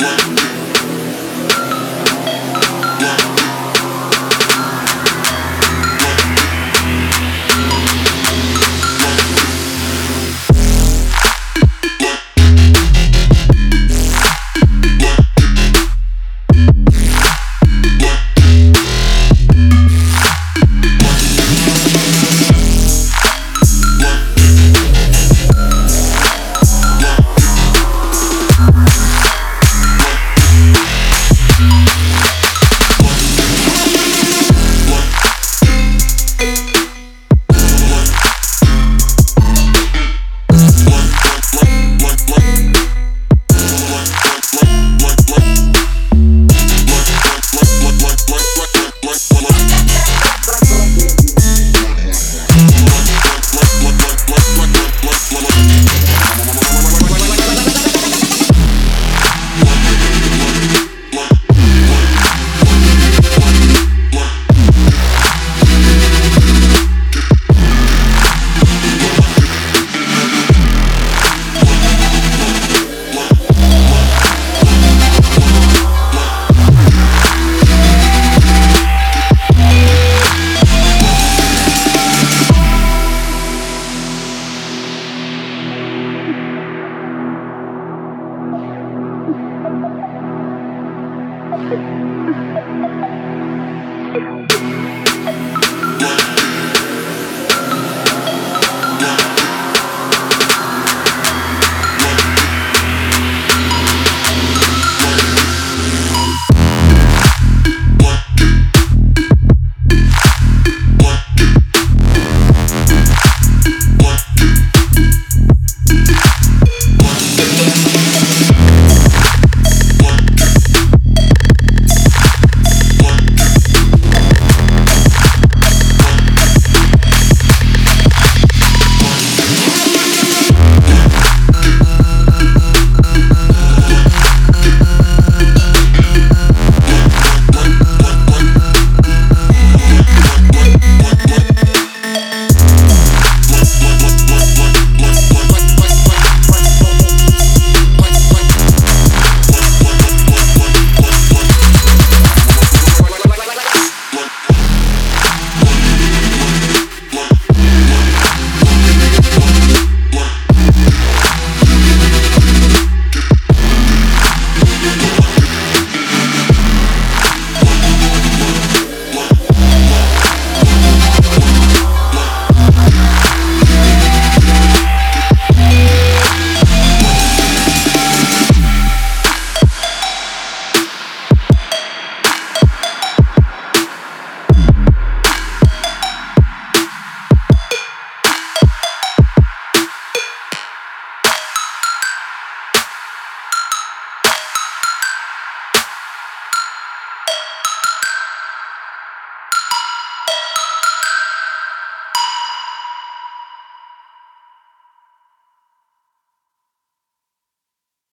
what you One.